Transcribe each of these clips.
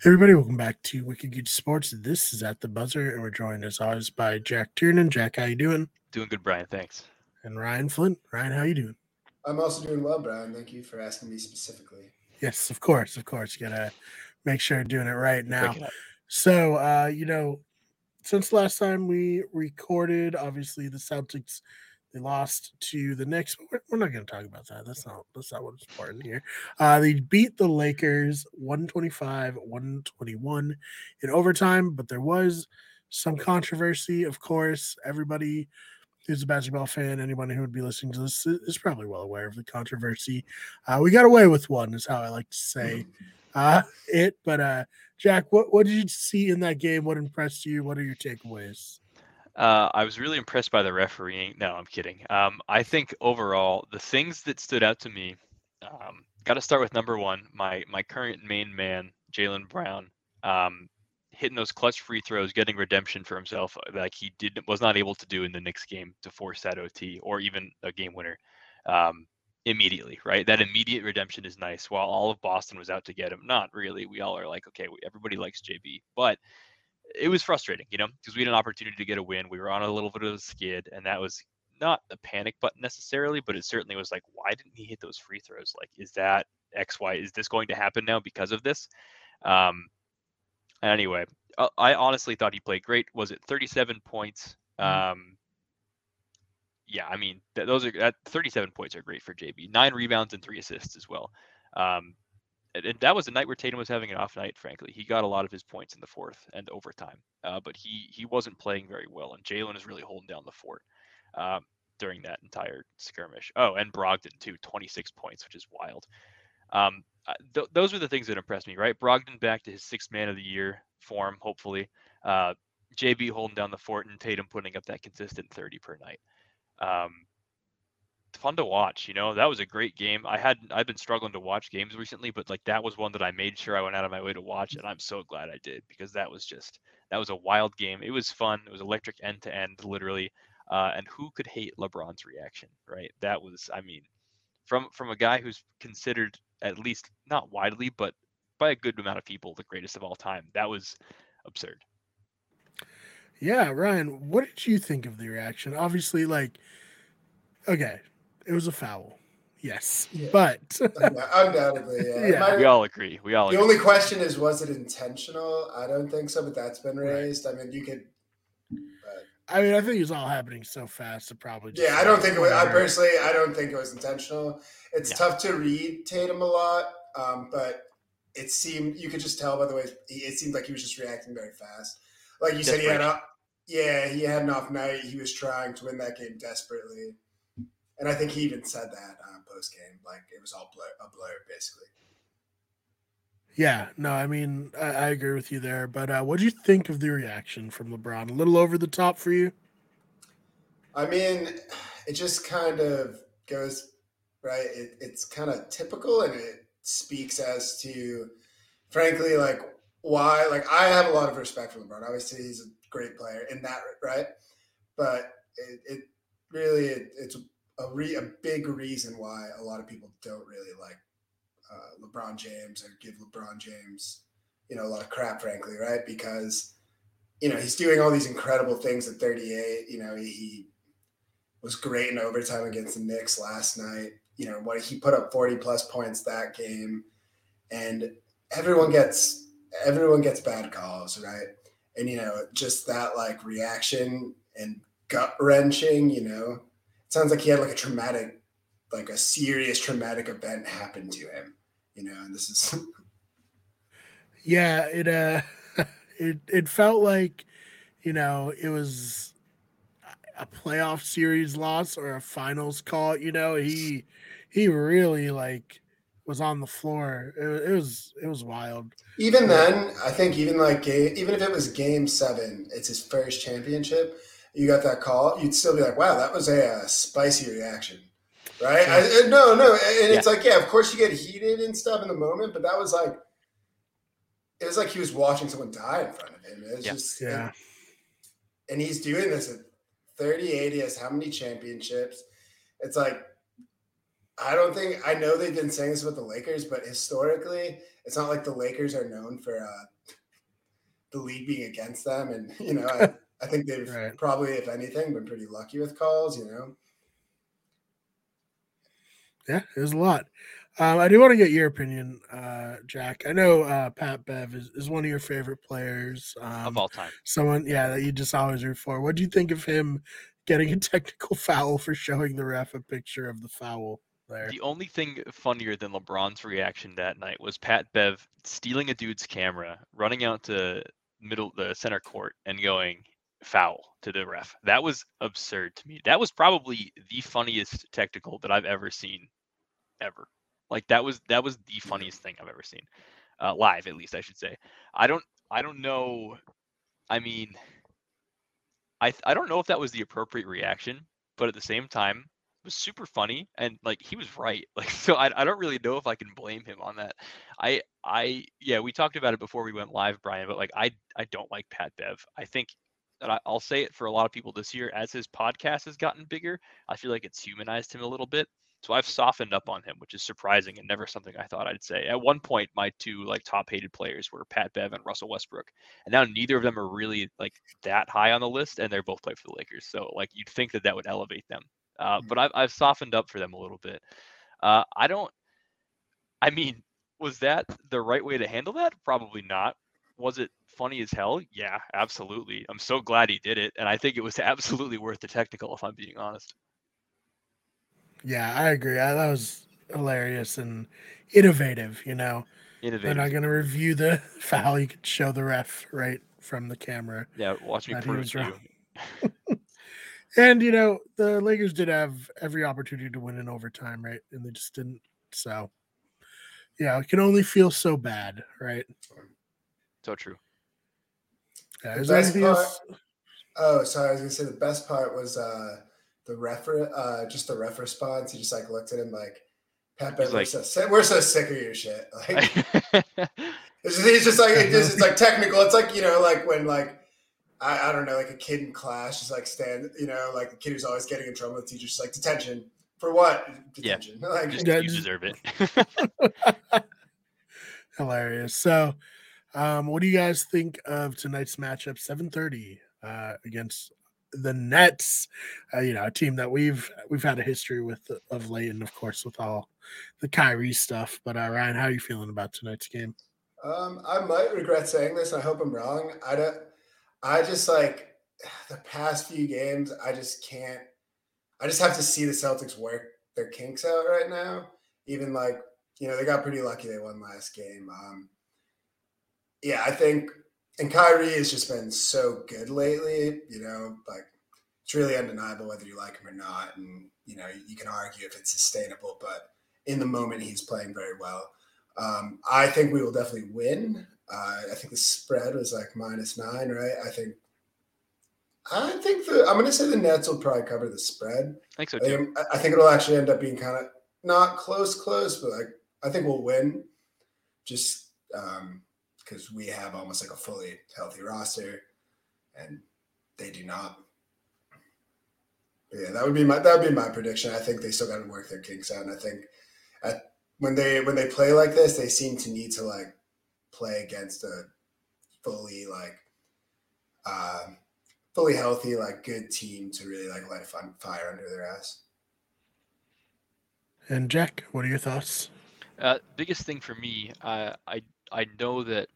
Hey everybody, welcome back to Wicked Good Sports. This is at the buzzer, and we're joined as always by Jack Tiernan. Jack, how you doing? Doing good, Brian. Thanks. And Ryan Flint. Ryan, how you doing? I'm also doing well, Brian. Thank you for asking me specifically. Yes, of course, of course. You gotta make sure you're doing it right now. So, uh, you know, since last time we recorded, obviously the Celtics they lost to the Knicks. We're, we're not going to talk about that. That's not that's not what's important here. Uh, they beat the Lakers 125 121 in overtime, but there was some controversy. Of course, everybody who's a basketball fan, anyone who would be listening to this is probably well aware of the controversy. Uh, we got away with one, is how I like to say uh, it. But uh, Jack, what what did you see in that game? What impressed you? What are your takeaways? Uh, I was really impressed by the refereeing. No, I'm kidding. Um, I think overall, the things that stood out to me, um, got to start with number one. My my current main man, Jaylen Brown, um, hitting those clutch free throws, getting redemption for himself, uh, like he did was not able to do in the Knicks game to force that OT or even a game winner um, immediately. Right, that immediate redemption is nice. While all of Boston was out to get him, not really. We all are like, okay, everybody likes JB, but it was frustrating, you know, because we had an opportunity to get a win. We were on a little bit of a skid, and that was not a panic button necessarily, but it certainly was like, why didn't he hit those free throws? Like, is that X, Y? Is this going to happen now because of this? Um, anyway, uh, I honestly thought he played great. Was it 37 points? Mm-hmm. Um, yeah, I mean, th- those are that 37 points are great for JB. Nine rebounds and three assists as well. Um, and that was a night where Tatum was having an off night. Frankly, he got a lot of his points in the fourth and overtime, uh, but he he wasn't playing very well. And Jaylen is really holding down the fort um, during that entire skirmish. Oh, and Brogdon too, 26 points, which is wild. Um, th- those are the things that impressed me. Right, Brogdon back to his sixth man of the year form, hopefully. Uh, JB holding down the fort and Tatum putting up that consistent 30 per night. Um, fun to watch. You know, that was a great game. I had I've been struggling to watch games recently, but like that was one that I made sure I went out of my way to watch, and I'm so glad I did because that was just that was a wild game. It was fun. It was electric end to end, literally. Uh, and who could hate LeBron's reaction, right? That was, I mean, from from a guy who's considered at least not widely, but by a good amount of people, the greatest of all time. That was absurd. Yeah, Ryan, what did you think of the reaction? Obviously, like, okay, it was a foul. Yes, yeah. but undoubtedly, yeah. yeah. we all agree. We all. The agree. only question is, was it intentional? I don't think so, but that's been raised. Right. I mean, you could. But... I mean, I think it's all happening so fast. It probably. yeah, I don't think it was. I personally, I don't think it was intentional. It's tough to read Tatum a lot, um, but it seemed you could just tell by the way it seemed like he was just reacting very fast. Like you said, he had a yeah, he had an off night. He was trying to win that game desperately. And I think he even said that uh, post game, like it was all blur, a blur, basically. Yeah, no, I mean, I, I agree with you there. But uh, what do you think of the reaction from LeBron? A little over the top for you? I mean, it just kind of goes right. It, it's kind of typical, and it speaks as to, frankly, like why. Like I have a lot of respect for LeBron. Obviously, he's a great player in that right, but it, it really it, it's a, re, a big reason why a lot of people don't really like uh, LeBron James or give LeBron James, you know, a lot of crap, frankly, right? Because, you know, he's doing all these incredible things at 38. You know, he, he was great in overtime against the Knicks last night. You know, what he put up 40 plus points that game. And everyone gets everyone gets bad calls, right? And you know, just that like reaction and gut wrenching, you know, sounds like he had like a traumatic, like a serious traumatic event happen to him, you know, and this is Yeah, it uh it it felt like, you know, it was a playoff series loss or a finals call, you know, he he really like was on the floor. It, it was it was wild. Even then, I think even like game, even if it was game seven, it's his first championship you got that call, you'd still be like, wow, that was a, a uh, spicy reaction. Right? I, no, no. And it's like, yeah, of course you get heated and stuff in the moment, but that was like, it was like he was watching someone die in front of him. It was yeah. just, yeah. And, and he's doing this at 38. He has how many championships? It's like, I don't think I know they've been saying this about the Lakers, but historically, it's not like the Lakers are known for uh, the league being against them. And you know, I, I think they've right. probably, if anything, been pretty lucky with calls. You know. Yeah, there's a lot. Um, I do want to get your opinion, uh, Jack. I know uh, Pat Bev is, is one of your favorite players um, of all time. Someone, yeah, that you just always root for. What do you think of him getting a technical foul for showing the ref a picture of the foul? There. The only thing funnier than LeBron's reaction that night was Pat Bev stealing a dude's camera, running out to middle the center court and going foul to the ref. That was absurd to me. That was probably the funniest technical that I've ever seen ever. Like that was that was the funniest thing I've ever seen. Uh, live at least I should say. I don't I don't know I mean I I don't know if that was the appropriate reaction, but at the same time it was super funny and like he was right like so I, I don't really know if i can blame him on that i i yeah we talked about it before we went live brian but like i i don't like pat bev i think that I, i'll say it for a lot of people this year as his podcast has gotten bigger i feel like it's humanized him a little bit so i've softened up on him which is surprising and never something i thought i'd say at one point my two like top hated players were pat bev and russell westbrook and now neither of them are really like that high on the list and they're both play for the lakers so like you'd think that that would elevate them uh, but I've, I've softened up for them a little bit. Uh, I don't. I mean, was that the right way to handle that? Probably not. Was it funny as hell? Yeah, absolutely. I'm so glad he did it, and I think it was absolutely worth the technical. If I'm being honest. Yeah, I agree. I, that was hilarious and innovative. You know, innovative. They're not going to review the foul. You could show the ref right from the camera. Yeah, watch me prove you. And you know, the Lakers did have every opportunity to win in overtime, right? And they just didn't. So yeah, it can only feel so bad, right? So true. Yeah, is there anything part, else? Oh, sorry, I was gonna say the best part was uh the ref uh just the ref response. He just like looked at him like Pat Bev, like, we're, so, we're so sick of your shit. Like it's, just, it's just like it just, it's like technical. It's like you know, like when like I, I don't know, like a kid in class just like stand, you know, like the kid who's always getting in trouble with teachers, just like detention for what? Detention. Yeah, like, just, you deserve it. Hilarious. So, um, what do you guys think of tonight's matchup? Seven thirty uh, against the Nets. Uh, you know, a team that we've we've had a history with of late, and of course with all the Kyrie stuff. But uh, Ryan, how are you feeling about tonight's game? Um, I might regret saying this. I hope I'm wrong. I don't. I just like the past few games, I just can't. I just have to see the Celtics work their kinks out right now. Even like you know they got pretty lucky they won last game. Um, yeah, I think and Kyrie has just been so good lately. You know, like it's really undeniable whether you like him or not, and you know you can argue if it's sustainable, but in the moment he's playing very well. Um, I think we will definitely win. Uh, I think the spread was like minus nine, right? I think. I think the I'm going to say the Nets will probably cover the spread. I think so too. I, I think it'll actually end up being kind of not close, close, but like I think we'll win, just because we have almost like a fully healthy roster, and they do not. But yeah, that would be my that would be my prediction. I think they still got to work their kinks out, and I think at, when they when they play like this, they seem to need to like play against a fully like uh, fully healthy, like good team to really like light a fire under their ass. And Jack, what are your thoughts? Uh, biggest thing for me, uh, I I know that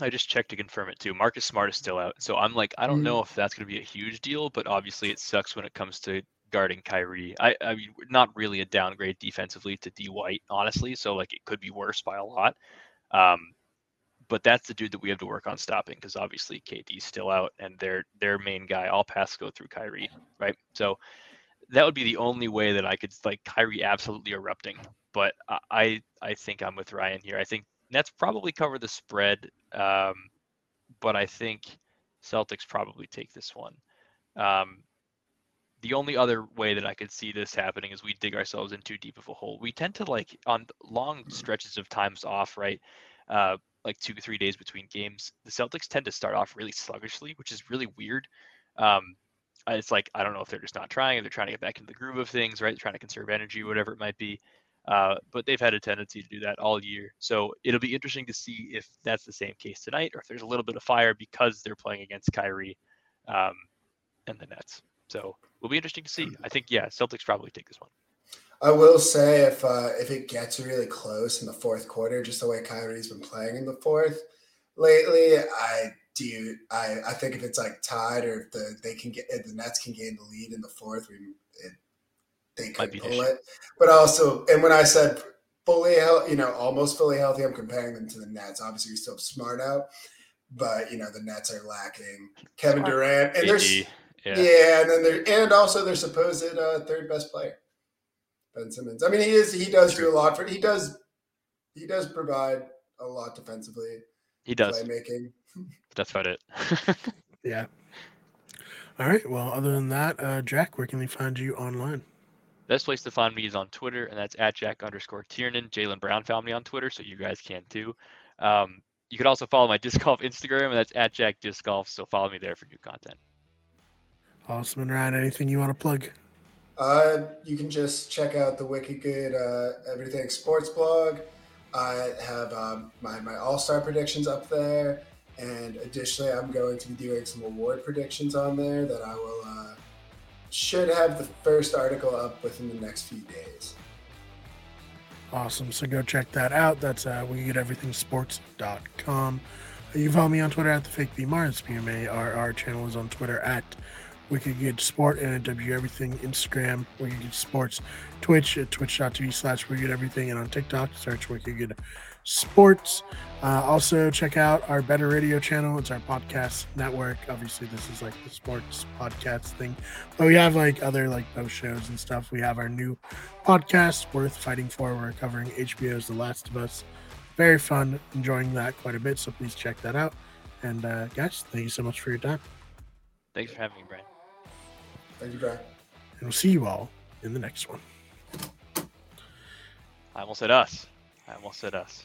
I just checked to confirm it too. Marcus Smart is still out, so I'm like, I don't mm. know if that's going to be a huge deal, but obviously it sucks when it comes to guarding Kyrie. I I mean, not really a downgrade defensively to D White, honestly. So like it could be worse by a lot. Um, but that's the dude that we have to work on stopping because obviously KD's still out and their their main guy, all passes go through Kyrie, right? So that would be the only way that I could like Kyrie absolutely erupting. But I I think I'm with Ryan here. I think Nets probably cover the spread, um, but I think Celtics probably take this one. Um, the only other way that I could see this happening is we dig ourselves in too deep of a hole. We tend to like on long stretches of times off, right? Uh, like two or three days between games, the Celtics tend to start off really sluggishly, which is really weird. Um, it's like I don't know if they're just not trying, if they're trying to get back into the groove of things, right? They're trying to conserve energy, whatever it might be. Uh, but they've had a tendency to do that all year. So it'll be interesting to see if that's the same case tonight, or if there's a little bit of fire because they're playing against Kyrie um, and the Nets. So it will be interesting to see. I think yeah, Celtics probably take this one. I will say if uh, if it gets really close in the fourth quarter, just the way Kyrie's been playing in the fourth lately, I do I, I think if it's like tied or if the they can get the Nets can gain the lead in the fourth, we it, they could pull it. But also, and when I said fully healthy, you know, almost fully healthy, I'm comparing them to the Nets. Obviously, we still have Smart out, but you know the Nets are lacking Kevin Smart. Durant, and there's yeah. yeah, and then they're and also their supposed uh, third best player, Ben Simmons. I mean, he is he does do a lot for he does he does provide a lot defensively. He does playmaking. That's about it. yeah. All right. Well, other than that, uh, Jack, where can they find you online? Best place to find me is on Twitter, and that's at Jack underscore Tiernan. Jaylen Brown found me on Twitter, so you guys can too. Um, you can also follow my disc golf Instagram, and that's at Jack Disc Golf. So follow me there for new content. Awesome. And Ryan, anything you want to plug? Uh, you can just check out the Wicked Good uh, Everything Sports blog. I have um, my, my All Star predictions up there. And additionally, I'm going to be doing some award predictions on there that I will uh, should have the first article up within the next few days. Awesome. So go check that out. That's uh, we get everything sports.com. You follow me on Twitter at the fake B Mars PMA. Our, channel is on Twitter at Wicked Good Sport and W Everything, Instagram, Wicked get Sports, Twitch at twitch.tv slash Wicked Everything, and on TikTok, search Wicked Good Sports. Uh, also, check out our Better Radio channel. It's our podcast network. Obviously, this is like the sports podcast thing, but we have like other like those shows and stuff. We have our new podcast, Worth Fighting For. We're covering HBO's The Last of Us. Very fun, enjoying that quite a bit. So please check that out. And uh, guys, thank you so much for your time. Thanks for having me, Brian. Thank you, Brian. And we'll see you all in the next one. I almost said us. I almost said us.